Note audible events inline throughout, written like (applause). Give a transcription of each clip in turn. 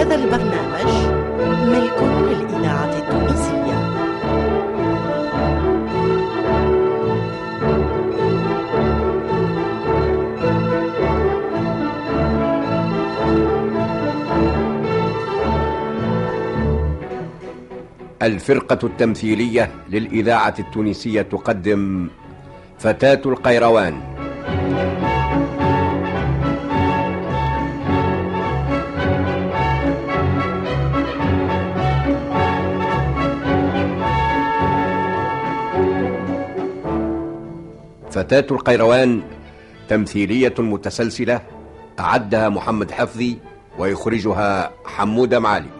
هذا البرنامج ملك للإذاعة التونسية. الفرقة التمثيلية للإذاعة التونسية تقدم فتاة القيروان. فتاة القيروان تمثيلية متسلسلة أعدها محمد حفظي ويخرجها حمودة معالي.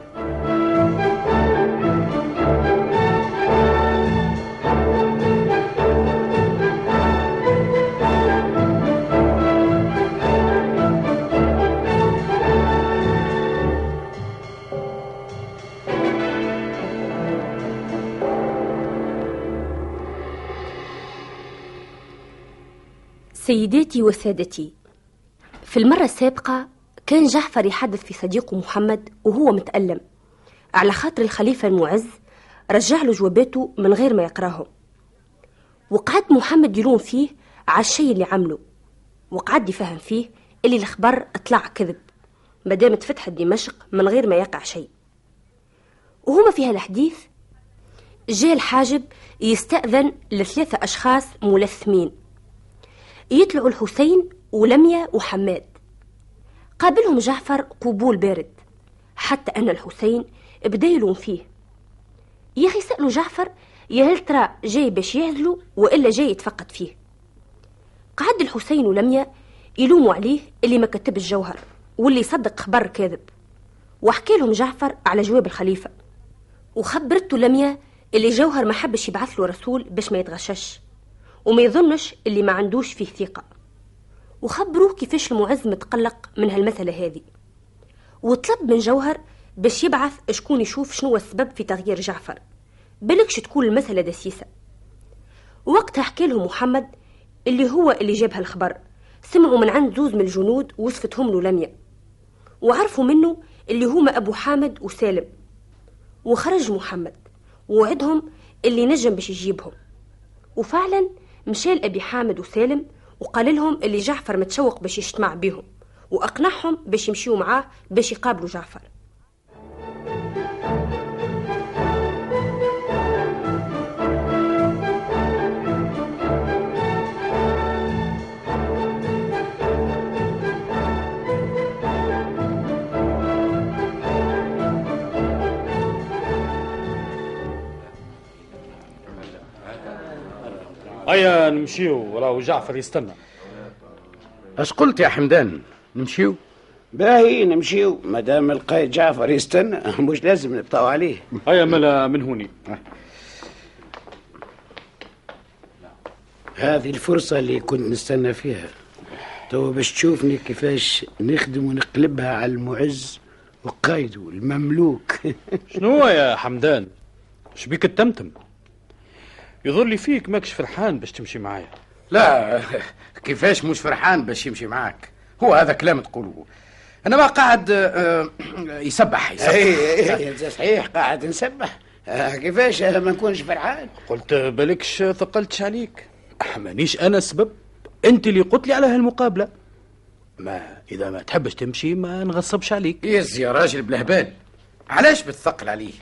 سيداتي وسادتي. في المرة السابقة كان جعفر يحدث في صديقه محمد وهو متألم. على خاطر الخليفة المعز رجع له جواباته من غير ما يقرأهم. وقعد محمد يلوم فيه على الشيء اللي عمله. وقعد يفهم فيه اللي الخبر أطلع كذب مادام تفتحت دمشق من غير ما يقع شيء. وهما في هالحديث جاء الحاجب يستأذن لثلاثة أشخاص ملثمين. يطلعوا الحسين ولميا وحماد. قابلهم جعفر قبول بارد حتى أن الحسين بدأ يلوم فيه. يا أخي سألوا جعفر يا هل ترى جاي باش يعزلوا وإلا جاي يتفقد فيه. قعد الحسين ولميا يلوموا عليه اللي ما كتب الجوهر واللي صدق خبر كاذب. وحكى لهم جعفر على جواب الخليفة. وخبرته لميا اللي جوهر ما حبش يبعث له رسول باش ما يتغشش. وما يظنش اللي ما عندوش فيه ثقة. وخبروه كيفاش المعز متقلق من هالمسألة هذه. وطلب من جوهر باش يبعث شكون يشوف شنو السبب في تغيير جعفر. بلكش تكون المسألة دسيسة. وقتها حكى له محمد اللي هو اللي جاب هالخبر. سمعوا من عند زوز من الجنود وصفتهم له لميا وعرفوا منه اللي هما أبو حامد وسالم. وخرج محمد. ووعدهم اللي نجم باش يجيبهم. وفعلا مشى لأبي حامد وسالم وقال لهم اللي جعفر متشوق باش يجتمع بيهم وأقنعهم باش يمشيوا معاه باش يقابلوا جعفر. هيا نمشيو راهو جعفر يستنى. أش قلت يا حمدان؟ نمشيو؟ باهي نمشيو. مادام القايد جعفر يستنى مش لازم نبطاو عليه. هيا ملا من هوني. هذه الفرصة اللي كنت نستنى فيها. تو باش تشوفني كيفاش نخدم ونقلبها على المعز وقايده المملوك (laughs) شنو يا حمدان؟ شبيك التمتم؟ يظهر لي فيك ماكش فرحان باش تمشي معايا. لا (laughs) كيفاش مش فرحان باش يمشي معاك؟ هو هذا كلام تقوله. أنا ما قاعد آه، يسبح يسبح. اي اي صحيح قاعد نسبح. آه، كيفاش ما نكونش فرحان؟ قلت بالكش ثقلتش عليك. مانيش أنا السبب أنت اللي قلت لي على هالمقابلة. ما إذا ما تحبش تمشي ما نغصبش عليك. يز يا راجل بلهبال. علاش بتثقل عليه؟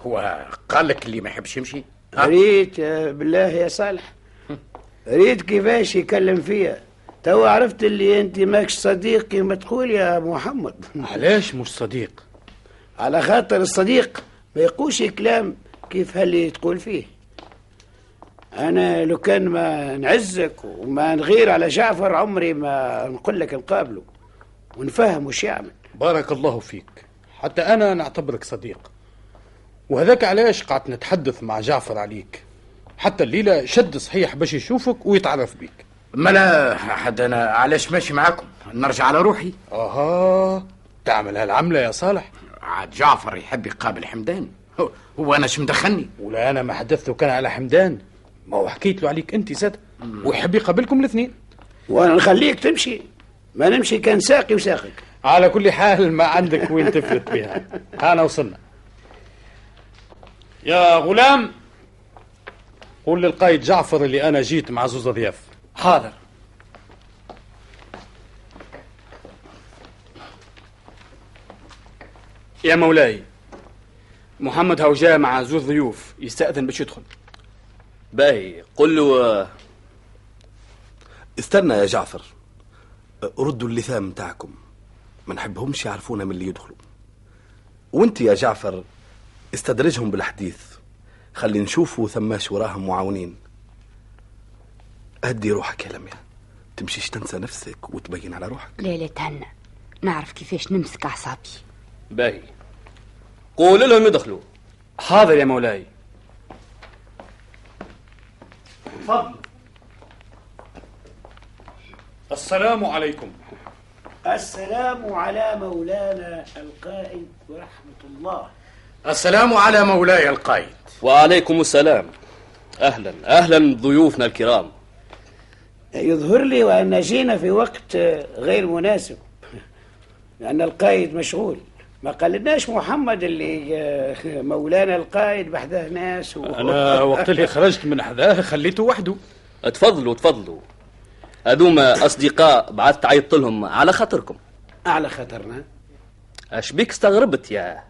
هو قال لك اللي ما يحبش يمشي؟ ريت آه، بالله يا صالح. ريت كيفاش يكلم فيا. تو عرفت اللي انت ماكش صديقي ما تقول يا محمد. علاش مش صديق؟ على خاطر الصديق ما يقولش كلام كيف هاللي تقول فيه. أنا لو كان ما نعزك وما نغير على جعفر عمري ما نقول لك نقابله ونفهم وش يعمل. بارك الله فيك. حتى أنا نعتبرك صديق. وهذاك علاش قعدت نتحدث مع جعفر عليك؟ حتى الليلة شد صحيح باش يشوفك ويتعرف بيك. ما لا حد أنا علاش ماشي معاكم؟ نرجع على روحي. أها تعمل هالعملة يا صالح. عاد جعفر يحب يقابل حمدان. هو- أنا شو مدخلني؟ ولا أنا ما حدثته كان على حمدان. ما هو حكيت له عليك أنت زاد. ويحب يقابلكم الاثنين. وأنا نخليك تمشي. ما نمشي كان ساقي وساقك. على كل حال ما عندك وين تفلت بها. (laughs) أنا وصلنا. يا غلام قول للقايد جعفر اللي أنا جيت مع زوز ضياف. حاضر. يا مولاي محمد هو جاء مع زوز ضيوف يستأذن باش يدخل. باهي قل له آه، استنى يا جعفر آه، ردوا اللثام متاعكم ما نحبهمش يعرفونا من اللي يدخلوا. وانت يا جعفر استدرجهم بالحديث. خلي نشوفوا ثماش وراهم معاونين. هدي روحك يا لميا. تمشيش تنسى نفسك وتبين على روحك. لا لا تهنى. نعرف كيفاش نمسك أعصابي. باهي. قول لهم يدخلوا. حاضر يا مولاي. تفضل. السلام عليكم. السلام على مولانا القائد ورحمة الله. السلام على مولاي القائد. وعليكم السلام. أهلا أهلا ضيوفنا الكرام. يظهر لي وأن جينا في وقت غير مناسب لأن القائد مشغول. ما قالناش محمد اللي مولانا القائد بحده ناس و... أنا وقت اللي خرجت من حذاه خليته وحده. تفضلوا تفضلوا هذوما أصدقاء بعثت عيطت لهم على خاطركم. على خطرنا أش بيك استغربت يا آه،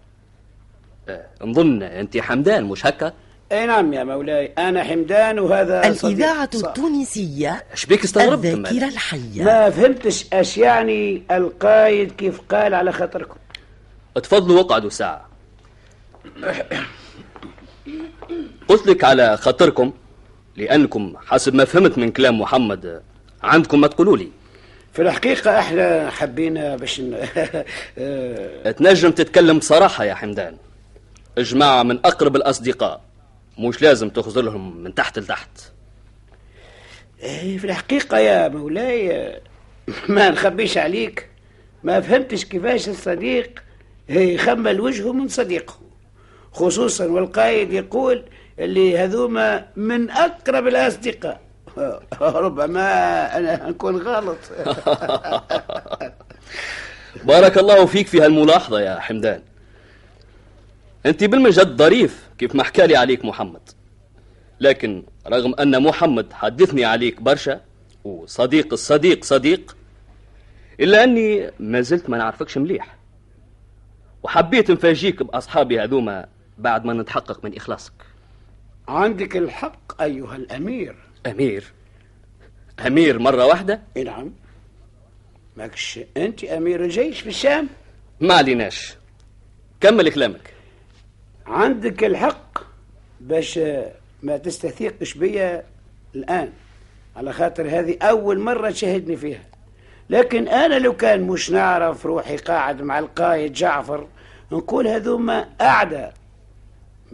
نظن انت حمدان مش هكا؟ أي نعم يا مولاي أنا حمدان وهذا صديق. الإذاعة ص- التونسية اش بيك استغربت الذاكرة مالك؟ الحية. ما فهمتش اش يعني القائد كيف قال على خاطركم. تفضلوا واقعدوا ساعة. قلت لك على خاطركم لأنكم حسب ما فهمت من كلام محمد عندكم ما تقولوا لي. في الحقيقة إحنا حبينا باش ن... (laughs) آه، تنجم تتكلم بصراحة يا حمدان. جماعة من أقرب الأصدقاء. مش لازم تخزلهم من تحت لتحت. آه، في الحقيقة يا مولاي (laughs) ما نخبيش عليك. ما فهمتش كيفاش الصديق يخمل وجهه من صديقه. خصوصا والقائد يقول اللي هذوما من أقرب الأصدقاء. (laughs) ربما أنا نكون غلط. (laughs) بارك الله فيك في هالملاحظة يا حمدان. أنت بالمجد ظريف كيف ما حكالي عليك محمد. لكن رغم أن محمد حدثني عليك برشا وصديق الصديق صديق إلا أني ما زلت ما نعرفكش مليح. وحبيت نفاجيك بأصحابي هذوما بعد ما نتحقق من إخلاصك. عندك الحق أيها الأمير. أمير؟ أمير مرة واحدة؟ نعم. ماكش أنت أمير الجيش في الشام ما عليناش. كمل كلامك. عندك الحق باش ما تستثيقش بيا الآن. على خاطر هذه أول مرة تشاهدني فيها. لكن أنا لو كان مش نعرف روحي قاعد مع القايد جعفر نقول هذوما أعداء.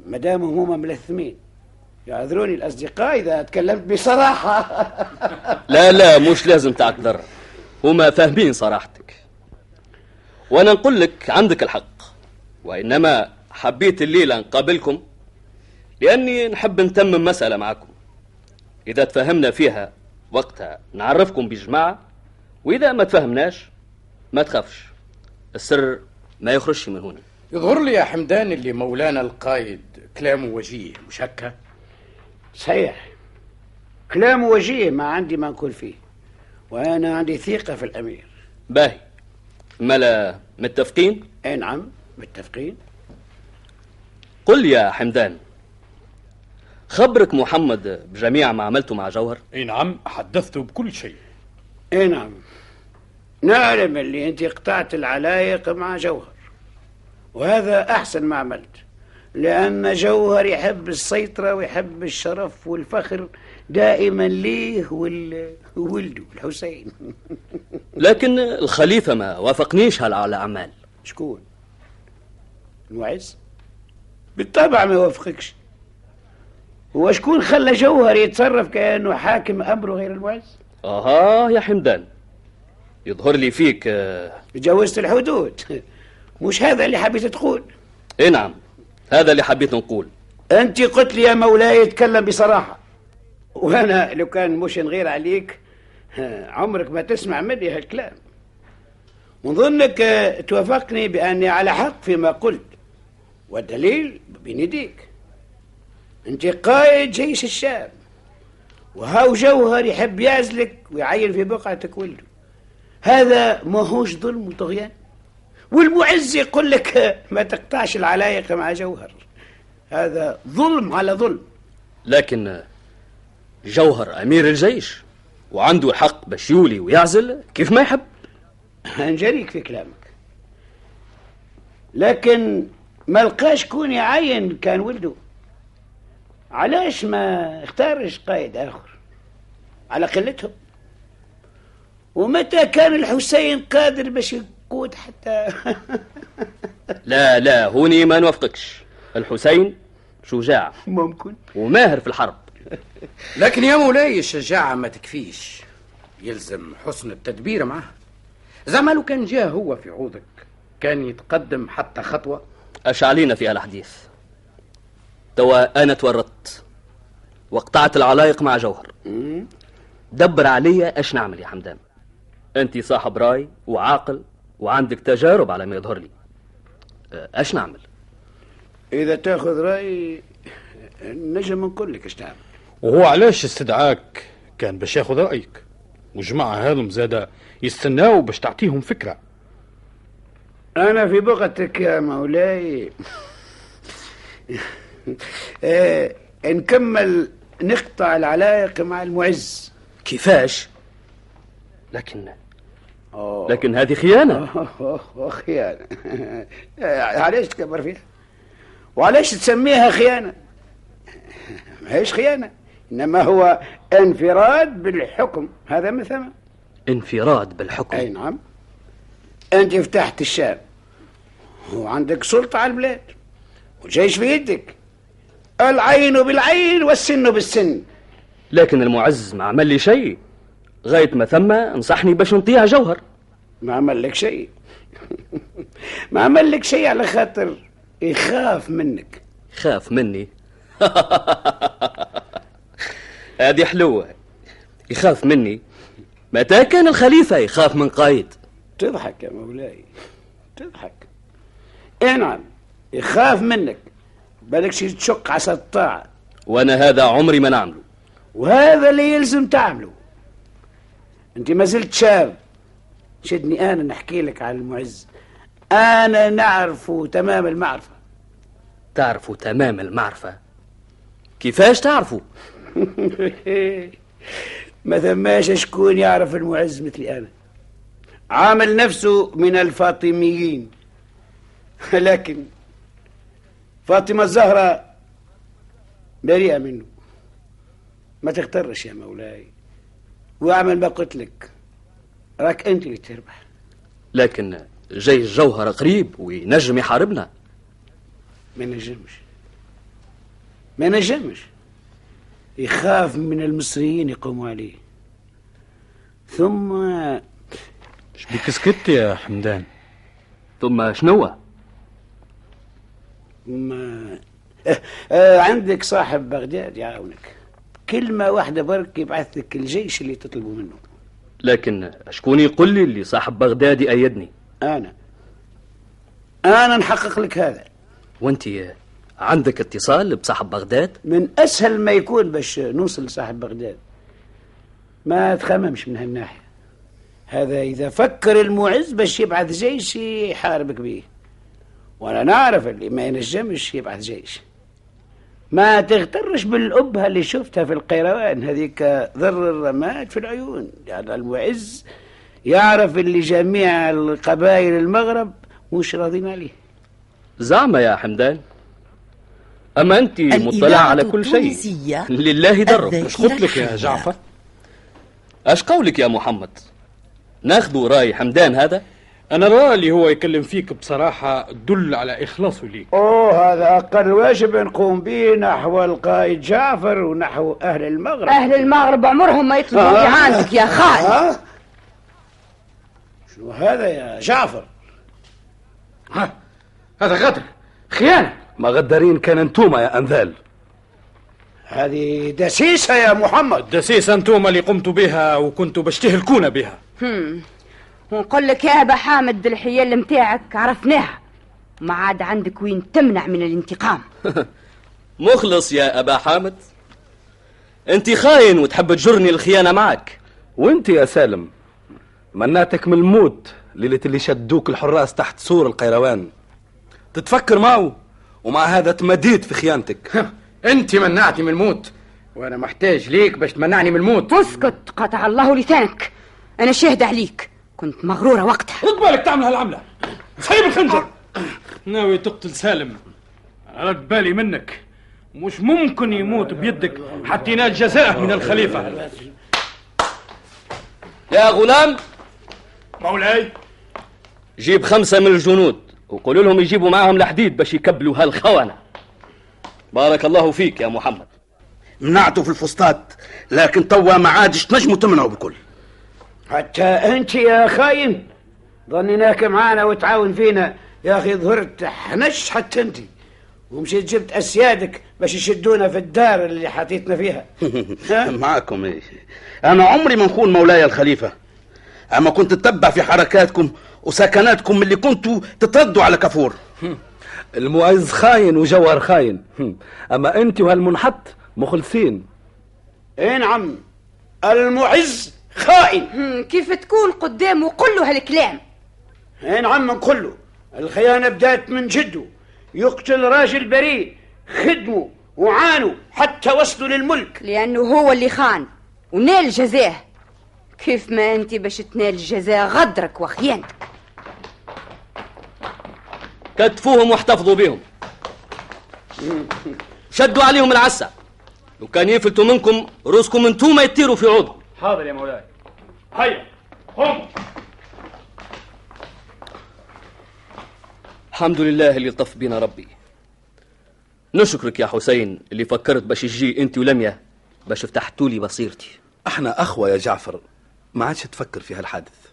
مدام هما ملثمين. يعذروني الأصدقاء إذا تكلمت بصراحة. (laughs) لا لا مش لازم تعتذر هما فاهمين صراحتك. وأنا نقول لك عندك الحق. وإنما حبيت الليلة نقابلكم لأني نحب نتمم مسألة معكم. إذا تفهمنا فيها وقتها نعرفكم بجماعة وإذا ما تفهمناش ما تخافش. السر ما يخرجش من هنا. يظهر لي يا حمدان اللي مولانا القائد كلامه وجيه مش هكا؟ صحيح. كلام وجيه ما عندي ما نقول فيه وأنا عندي ثقة في الأمير. باهي. ملا متفقين؟ أي نعم متفقين. قل يا حمدان خبرك محمد بجميع ما عملته مع جوهر؟ إي نعم حدثته بكل شيء. إي نعم. نعلم اللي أنت قطعت العلايق مع جوهر وهذا أحسن ما عملت لأن جوهر يحب السيطرة ويحب الشرف والفخر دائما ليه وال... ولده الحسين. (laughs) لكن الخليفة ما وافقنيش على الأعمال شكون؟ المعز بالطبع ما يوافقكش. هو شكون خلى جوهر يتصرف كأنه حاكم امره غير المعز آها يا حمدان. يظهر لي فيك آه، تجاوزت الحدود. (laughs) مش هذا اللي حبيت تقول؟ إيه نعم هذا اللي حبيت نقول. أنت قلت لي يا مولاي اتكلم بصراحة. وأنا لو كان مش نغير عليك (laughs) عمرك ما تسمع مني هالكلام. ونظنك آه، توافقني بأني على حق فيما قلت. والدليل بين يديك أنت قائد جيش الشام. وهاو جوهر يحب يعزلك ويعين في بقعتك ولده. هذا ما هوش ظلم وطغيان. والمعز يقول لك (laughs) ما تقطعش العلايق مع جوهر. هذا ظلم على ظلم. لكن جوهر أمير الجيش وعنده الحق باش يولي ويعزل كيف ما يحب. (laughs) هنجريك في كلامك. لكن ما لقاش كون يعين كان ولده. علاش ما اختارش قائد آخر؟ على قلتهم. ومتى كان الحسين قادر باش يقود حتى؟ (laughs) لا لا هوني ما نوافقكش. الحسين شجاع. ممكن. وماهر في الحرب. لكن يا مولاي الشجاعة ما تكفيش. يلزم حسن التدبير معه. زعما لو كان جاء هو في عوضك كان يتقدم حتى خطوة. اش علينا في الحديث توا أنا تورطت وقطعت العلايق مع جوهر. دبر عليا اش نعمل يا حمدان؟ انت صاحب راي وعاقل وعندك تجارب على ما يظهر لي. اش نعمل؟ إذا تأخذ رأي نجم نقول لك إيش تعمل. وهو علاش استدعاك؟ كان باش ياخذ رأيك. وجماعة هذم زاده يستناو باش تعطيهم فكرة. أنا في بقعتك يا مولاي. (laughs) آه، نكمل نقطع العلايق مع المعز. كيفاش؟ لكن أوه. لكن هذه خيانة. خيانة. علاش تكبر فيها؟ وعلاش تسميها خيانة؟ ما هيش خيانة إنما هو انفراد بالحكم. هذا من ثم انفراد بالحكم. أي نعم. أنت فتحت الشام وعندك سلطة على البلاد والجيش في يدك العين بالعين والسن بالسن. لكن المعز ما عمل لي شيء. غاية ما ثم انصحني باش نطيع جوهر. ما عمل لك شيء. (laughs) ما عمل لك شيء على خاطر يخاف منك. خاف مني؟ (laughs) هذه حلوة. يخاف مني. متى كان الخليفة يخاف من قائد تضحك يا مولاي تضحك. اي نعم يخاف منك بالك شي تشق عصا الطاعة وأنا هذا عمري ما نعمله. وهذا اللي يلزم تعمله. أنت ما زلت شاب. شدني أنا نحكي لك على المعز. أنا نعرف تمام المعرفة. تعرفوا تمام المعرفة؟ كيفاش تعرفوا (laughs) ما ثماش شكون يعرف المعز مثلي أنا. عامل نفسه من الفاطميين. (laughs) لكن فاطمة الزهراء بريئة منه. ما تغترش يا مولاي. واعمل ما قلت لك. راك انت اللي تربح. لكن جيش جوهر قريب وينجم يحاربنا. ما نجمش. ما نجمش. يخاف من المصريين يقوموا عليه. ثم شبيك سكت يا حمدان. ثم شنو؟ ما آه آه عندك صاحب بغداد يعاونك. كلمة واحدة برك يبعث لك الجيش اللي تطلبوا منه. لكن شكون يقول لي اللي صاحب بغداد يأيدني؟ أنا. أنا نحقق لك هذا. وأنت عندك اتصال بصاحب بغداد؟ من أسهل ما يكون باش نوصل لصاحب بغداد. ما تخممش من هالناحية. هذا إذا فكر المعز باش يبعث جيش يحاربك به. وأنا نعرف اللي ما ينجمش يبعث جيش ما تغترش بالأبهة اللي شفتها في القيروان هذيك ذر الرماد في العيون. يعني المعز يعرف اللي جميع القبائل المغرب مش راضين عليه. زعما يا حمدان. أما أنت مطلع على كل شيء. لله درب. مش قلت لك يا. جعفر؟ أش قولك يا محمد. ناخذوا رأي حمدان هذا؟ أنا الراي اللي هو يكلم فيك بصراحة دل على اخلاصه ليك أوه هذا أقل واجب نقوم به نحو القائد جعفر ونحو أهل المغرب. أهل المغرب عمرهم ما يطلبوا آه. إعانتك يا خاين ها؟ شنو هذا يا جعفر؟ ها هذا غدر خيانة. ما غدارين كان أنتوما يا أنذال. هذه دسيسة يا محمد. دسيسة أنتم اللي قمتوا بها وكنتوا باش تهلكونا بها ونقول لك يا أبا حامد الحيل متاعك عرفناها. ما عاد عندك وين تمنع من الانتقام. (laughs) مخلص يا أبا حامد. أنت خاين وتحب تجرني الخيانة معك. وأنت يا سالم مناتك من الموت ليلة اللي شدوك الحراس تحت سور القيروان. تتفكر معه ومع هذا تمديت في خيانتك. أنت منعتي من الموت وأنا محتاج ليك باش تمنعني من الموت. اسكت قطع الله لسانك. أنا شاهد عليك. كنت مغرورة وقتها. رد بالك تعمل هالعملة. سيب الخنجر. ناوي تقتل سالم. رد بالي منك. مش ممكن يموت بيدك حتى ينال جزاءه من الخليفة. يا غلام. مولاي. جيب خمسة من الجنود وقول لهم يجيبوا معاهم الحديد باش يكبلوا هالخونة. بارك الله فيك يا محمد. منعته في الفسطاط لكن توا ما عادش تنجموا تمنعوا بكل. حتى أنت يا خاين ظنيناك معانا وتعاون فينا. يا أخي ظهرت حنش حتى أنت. ومشيت جبت أسيادك باش يشدونا في الدار اللي حطيتنا فيها. (laughs) معكم إيه. أنا عمري ما نكون مولاي الخليفة. أما كنت تتبع في حركاتكم وسكناتكم اللي كنتوا تتردوا على كفور (laughs) المعز خاين وجوهر خاين. (laughs) أما أنت وهالمنحط مخلصين. اي نعم المعز خائن. كيف تكون قدامه له هالكلام؟ اي نعم نقول له الخيانة بدأت من جده. يقتل راجل بريء خدموا وعانوا حتى وصلوا للملك. لأنه هو اللي خان ونال جزاه كيف ما أنت باش تنال جزاء غدرك وخيانتك؟ كتفوهم واحتفظوا بهم. (laughs) شدوا عليهم العسة لو كان يفلتوا منكم رؤوسكم انتوما يطيروا في عوض حاضر يا مولاي هيا قم الحمد لله اللي لطف بينا ربي. نشكرك يا حسين اللي فكرت باش تجي انت ولميا باش فتحتوا لي بصيرتي. أحنا أخوة يا جعفر ما عادش تفكر في هالحادث.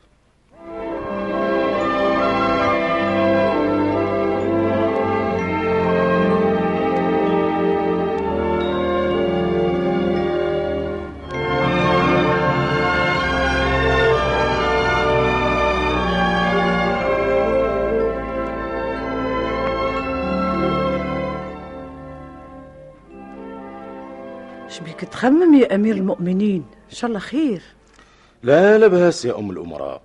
تخمم يا أمير المؤمنين إن شاء الله خير. لا لا بأس يا أم الأمراء.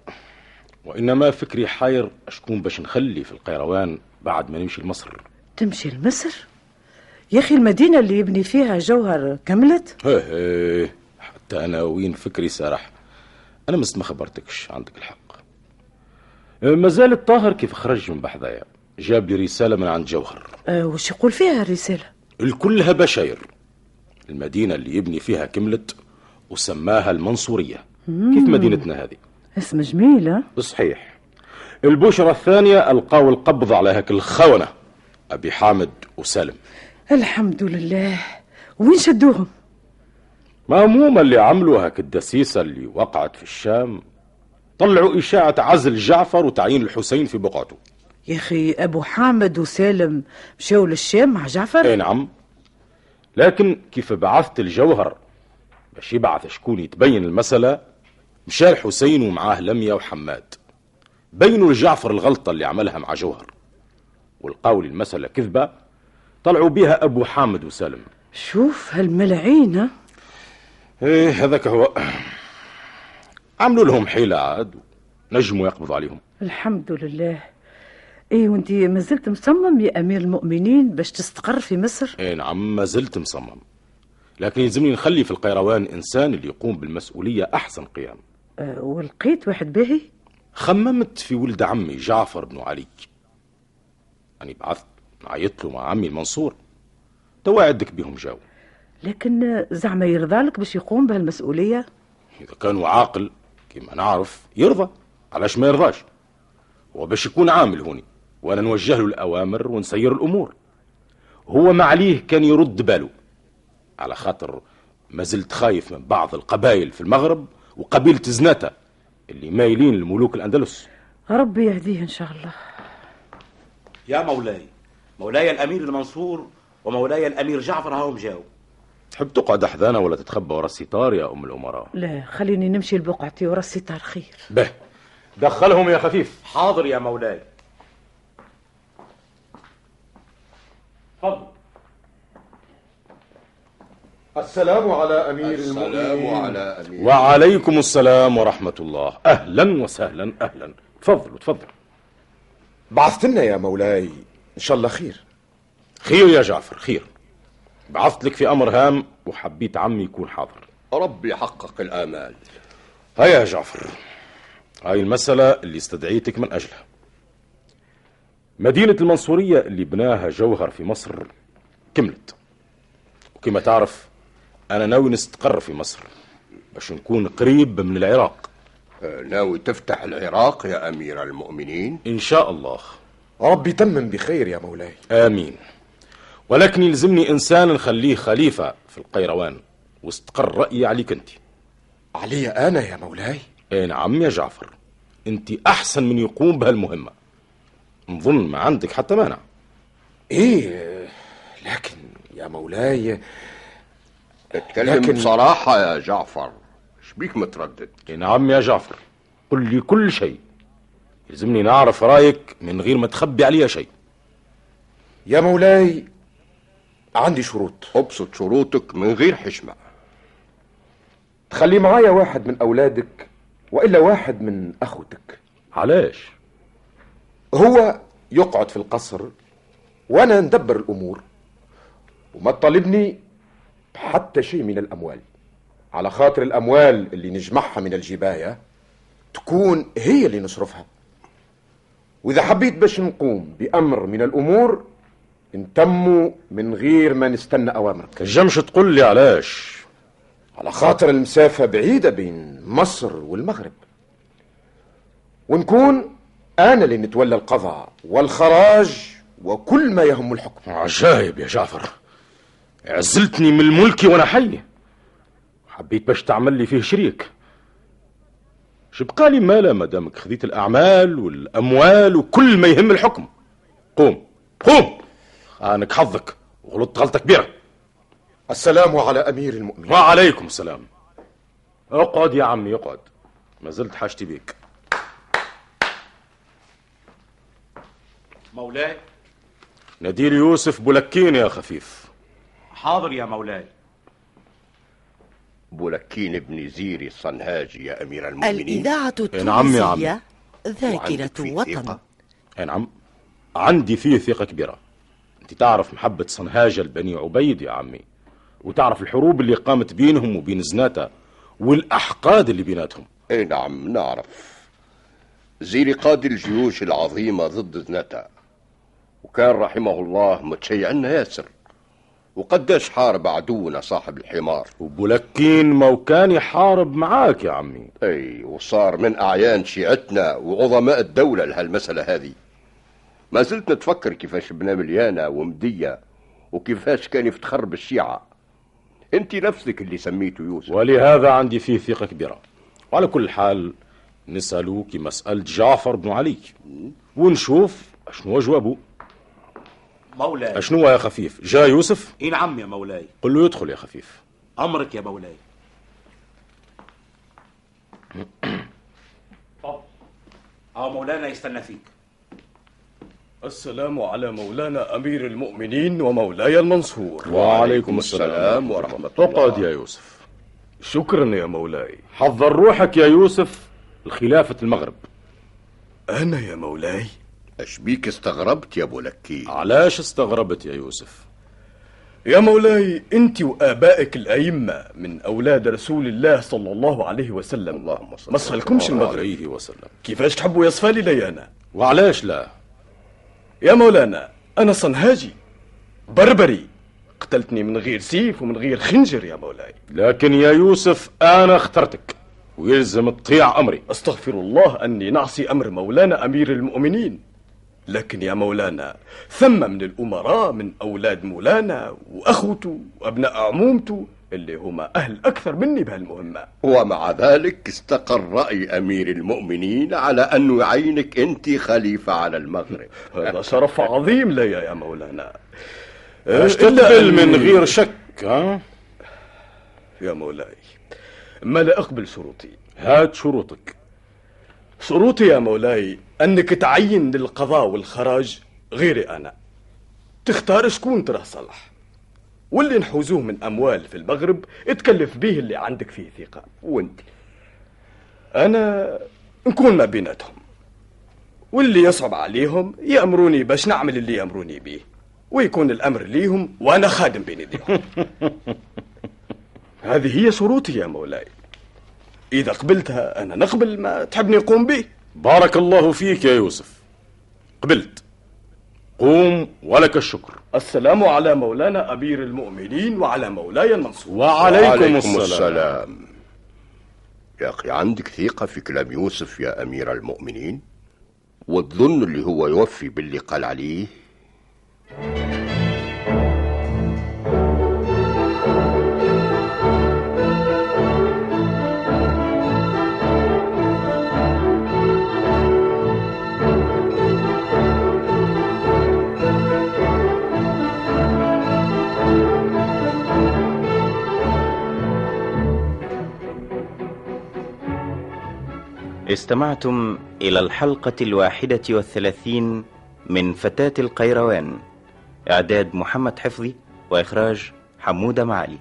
وإنما فكري حاير أشكون باش نخلي في القيروان بعد ما نمشي لمصر. تمشي لمصر؟ يا أخي المدينة اللي يبني فيها جوهر كملت هيه هيه حتى أنا وين فكري سرح أنا مست ما خبرتكش عندك الحق. ما زال الطاهر كيف خرج من بحذايا؟ جاب لي رسالة من عند جوهر. أه وش يقول فيها الرسالة؟ الكلها بشاير المدينة اللي يبني فيها كملت وسماها المنصورية. كيف مدينتنا هذه؟ اسم جميل ها؟ صحيح. البشرة الثانية ألقاو القبض على هاك الخونة أبي حامد وسالم. الحمد لله. وين شدوهم؟ ما هم اللي عملوا هاك الدسيسة اللي وقعت في الشام. طلعوا إشاعة عزل جعفر وتعيين الحسين في بقعته. يا أخي أبو حامد وسالم مشاو للشام مع جعفر؟ أي نعم. لكن كيف بعثت الجوهر؟ باش يبعث شكون؟ يتبين المسألة. مشى الحسين ومعاه لميا وحماد. بينوا لجعفر الغلطة اللي عملها مع جوهر. والقاو المسألة كذبة. طلعوا بها أبو حامد وسالم. شوف هالملاعين ها؟ إيه هذاك هو. عملوا لهم حيلة عاد نجموا يقبضوا عليهم. الحمد لله. إيه وانت ما زلت مصمم يا أمير المؤمنين باش تستقر في مصر؟ إيه نعم ما زلت مصمم. لكن يلزمني نخلي في القيروان إنسان اللي يقوم بالمسؤولية أحسن قيام. أه ولقيت واحد باهي؟ خممت في ولد عمي جعفر بن علي. أنا بعثت عيطت له مع عمي المنصور. توا عدك بهم جاو. لكن زعما يرضى باش يقوم بهالمسؤولية؟ إذا كان عاقل كما نعرف يرضى. علاش ما يرضاش؟ هو باش يكون عامل هوني. وأنا نوجه له الأوامر ونسير الأمور. هو ما عليه كان يرد باله. على خاطر ما زلت خايف من بعض القبائل في المغرب وقبيلة زناتة اللي مايلين لملوك الأندلس. ربي يهديه إن شاء الله. يا مولاي مولاي الأمير المنصور ومولاي الأمير جعفر هاهم جاو. تحب تقعد أحذانا ولا تتخبى ورا الستار يا أم الأمراء؟ لا خليني نمشي لبقعتي ورا الستار خير. به دخلهم يا خفيف. حاضر يا مولاي. تفضل. السلام على أمير السلام المؤمنين. على أمير وعليكم السلام ورحمة الله. أهلا وسهلا أهلا. تفضلوا تفضل. بعثت لنا يا مولاي. إن شاء الله خير. خير يا جعفر خير. بعثت لك في أمر هام وحبيت عمي يكون حاضر. ربي يحقق الآمال. هيا يا جعفر. هاي المسألة اللي استدعيتك من أجلها. مدينة المنصورية اللي بناها جوهر في مصر كملت. وكما تعرف أنا ناوي نستقر في مصر باش نكون قريب من العراق. ناوي تفتح العراق يا أمير المؤمنين؟ إن شاء الله. ربي يتمم بخير يا مولاي. آمين. ولكن يلزمني إنسان نخليه خليفة في القيروان واستقر رأيي عليك أنت. علي أنا يا مولاي؟ اي نعم يا جعفر. أنت أحسن من يقوم بهالمهمة. نظن ما عندك حتى مانع. إيه لكن يا مولاي اتكلم لكن- بصراحة يا جعفر. شبيك متردد؟ نعم يا جعفر. قل لي كل شيء. يلزمني نعرف رأيك من غير ما تخبي علي شيء. يا مولاي عندي شروط. أبسط شروطك من غير حشمة. تخلي معايا واحد من أولادك وإلا واحد من أخوتك. علاش هو يقعد في القصر وأنا ندبر الأمور وما تطالبني بحتى شيء من الأموال. على خاطر الأموال اللي نجمعها من الجباية تكون هي اللي نصرفها. وإذا حبيت باش نقوم بأمر من الأمور نتموا من غير ما نستنى أوامرك. كجمش تقول لي علاش؟ على خاطر المسافة بعيدة بين مصر والمغرب. ونكون أنا اللي نتولى القضاء والخراج وكل ما يهم الحكم. عجايب يا جعفر. عزلتني من ملكي وأنا حي. حبيت باش تعمل لي فيه شريك. شبقالي مالا مادامك خذيت الأعمال والأموال وكل ما يهم الحكم. قوم قوم. خانك حظك وغلطت غلطة كبيرة. السلام على أمير المؤمنين. وعليكم السلام. اقعد يا عمي اقعد. ما زلت حاجتي بيك. مولاي. نادير يوسف بولكين يا خفيف. حاضر يا مولاي. بولكين بن زيري الصنهاجي يا أمير المؤمنين. الإذاعة نعم يا عم. التونسية ذاكرة وطن. نعم عندي فيه ثقة كبيرة. أنت تعرف محبة صنهاجة لبني عبيد يا عمي وتعرف الحروب اللي قامت بينهم وبين زناتة والأحقاد اللي بيناتهم. إي نعم نعرف. زيري قاد الجيوش العظيمة ضد زنتا وكان رحمه الله متشيعنا ياسر. وقداش حارب عدونا صاحب الحمار. وبولكين ما كان يحارب معاك يا عمي. أي وصار من أعيان شيعتنا وعظماء الدولة لهالمسألة هذه. ما زلت نتفكر كيفاش بنا مليانة ومدية وكيفاش كان يفتخر بالشيعة. أنت نفسك اللي سميته يوسف. ولهذا عندي فيه ثقة كبيرة. وعلى كل حال نسألوك مسألة جعفر بن علي. ونشوف شنو جوابه. مولاي. شنو يا خفيف؟ جاء يوسف؟ اي نعم يا مولاي. قل له يدخل يا خفيف. أمرك يا مولاي. آه مولانا يستنى فيك. السلام على مولانا أمير المؤمنين ومولاي المنصور. وعليكم السلام ورحمة اقعد يا يوسف. شكرا يا مولاي. حضر روحك يا يوسف لخلافة المغرب. أنا يا مولاي أشبيك استغربت يا بولكين علاش استغربت يا يوسف؟ يا مولاي أنت وآبائك الأئمة من أولاد رسول الله صلى الله عليه وسلم. اللهم صل ما صلكمش المغرب؟ عليه وسلم. كيفاش تحبوا يصفى لي ليانا؟ وعلاش لا؟ يا مولانا أنا صنهاجي بربري. قتلتني من غير سيف ومن غير خنجر يا مولاي. لكن يا يوسف أنا اخترتك ويلزم تطيع أمري. أستغفر الله أني نعصي أمر مولانا أمير المؤمنين. لكن يا مولانا ثم من الأمراء من أولاد مولانا وأخوته وأبناء عمومته اللي هما أهل أكثر مني بهالمهمة. ومع ذلك استقر رأي أمير المؤمنين على أنه يعينك أنت خليفة على المغرب. هذا شرف عظيم لي يا مولانا. باش إلا تقبل من غير شك ها؟ يا مولاي ما لا أقبل شروطي. هات شروطك. شروطي يا مولاي أنك تعين للقضاء والخراج غيري أنا. تختار شكون تراه صالح واللي نحوزوه من أموال في المغرب اتكلف به اللي عندك فيه ثقة. وأنت؟ أنا نكون ما بيناتهم. واللي يصعب عليهم يأمروني باش نعمل اللي يأمروني به. ويكون الأمر ليهم وأنا خادم بين يديهم. (laughs) هذه هي شروطي يا مولاي. إذا قبلتها أنا نقبل ما تحبني أقوم به. بارك الله فيك يا يوسف. قبلت. قوم ولك الشكر. السلام على مولانا أمير المؤمنين وعلى مولاي المنصور. وعليكم, السلام. السلام. يا أخي عندك ثقة في كلام يوسف يا أمير المؤمنين؟ وتظن اللي هو يوفي باللي قال عليه؟ استمعتم إلى الحلقة الواحدة والثلاثين من فتاة القيروان إعداد محمد حفظي وإخراج حمودة معالي.